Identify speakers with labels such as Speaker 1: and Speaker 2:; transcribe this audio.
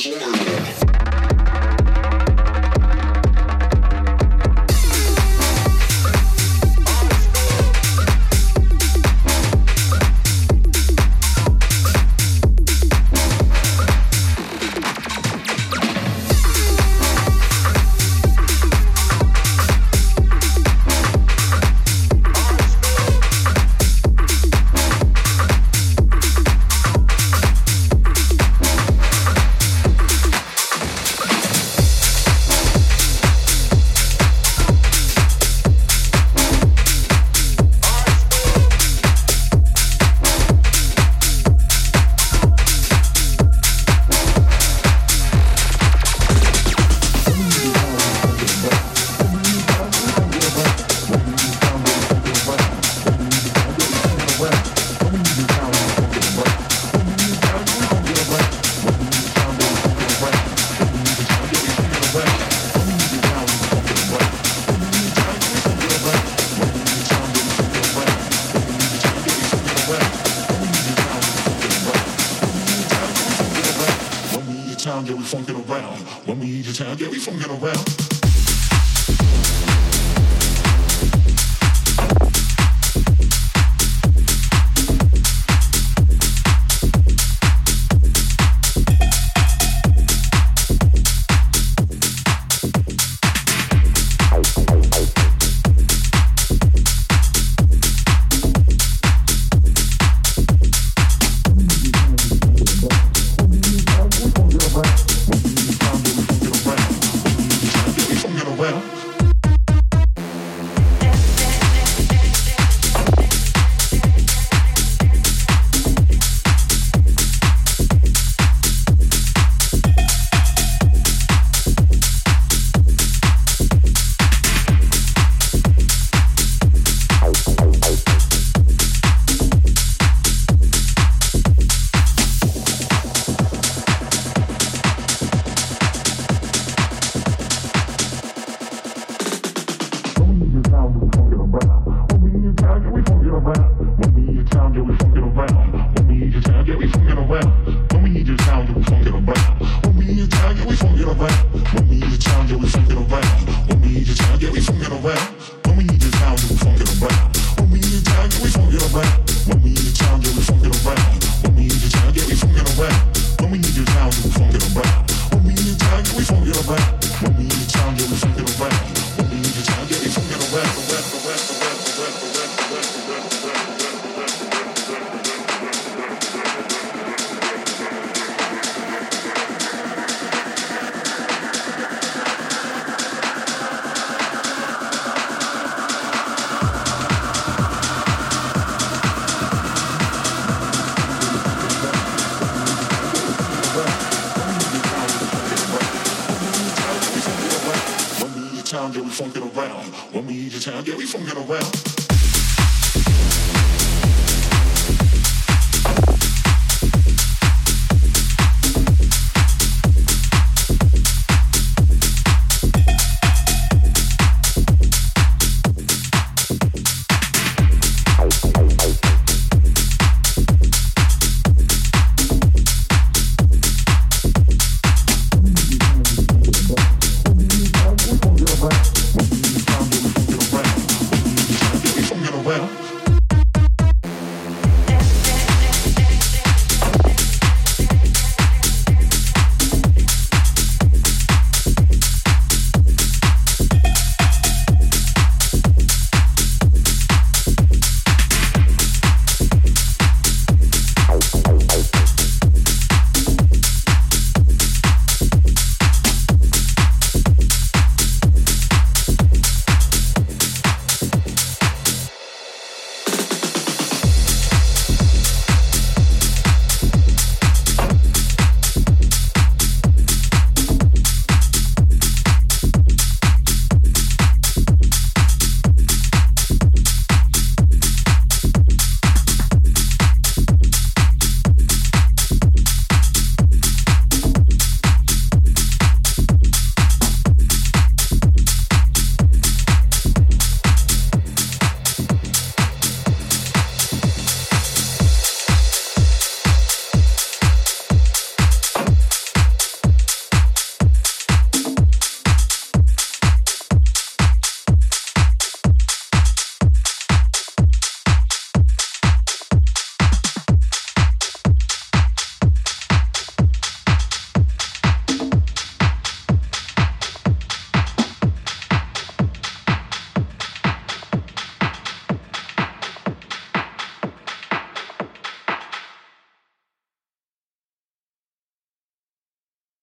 Speaker 1: transform.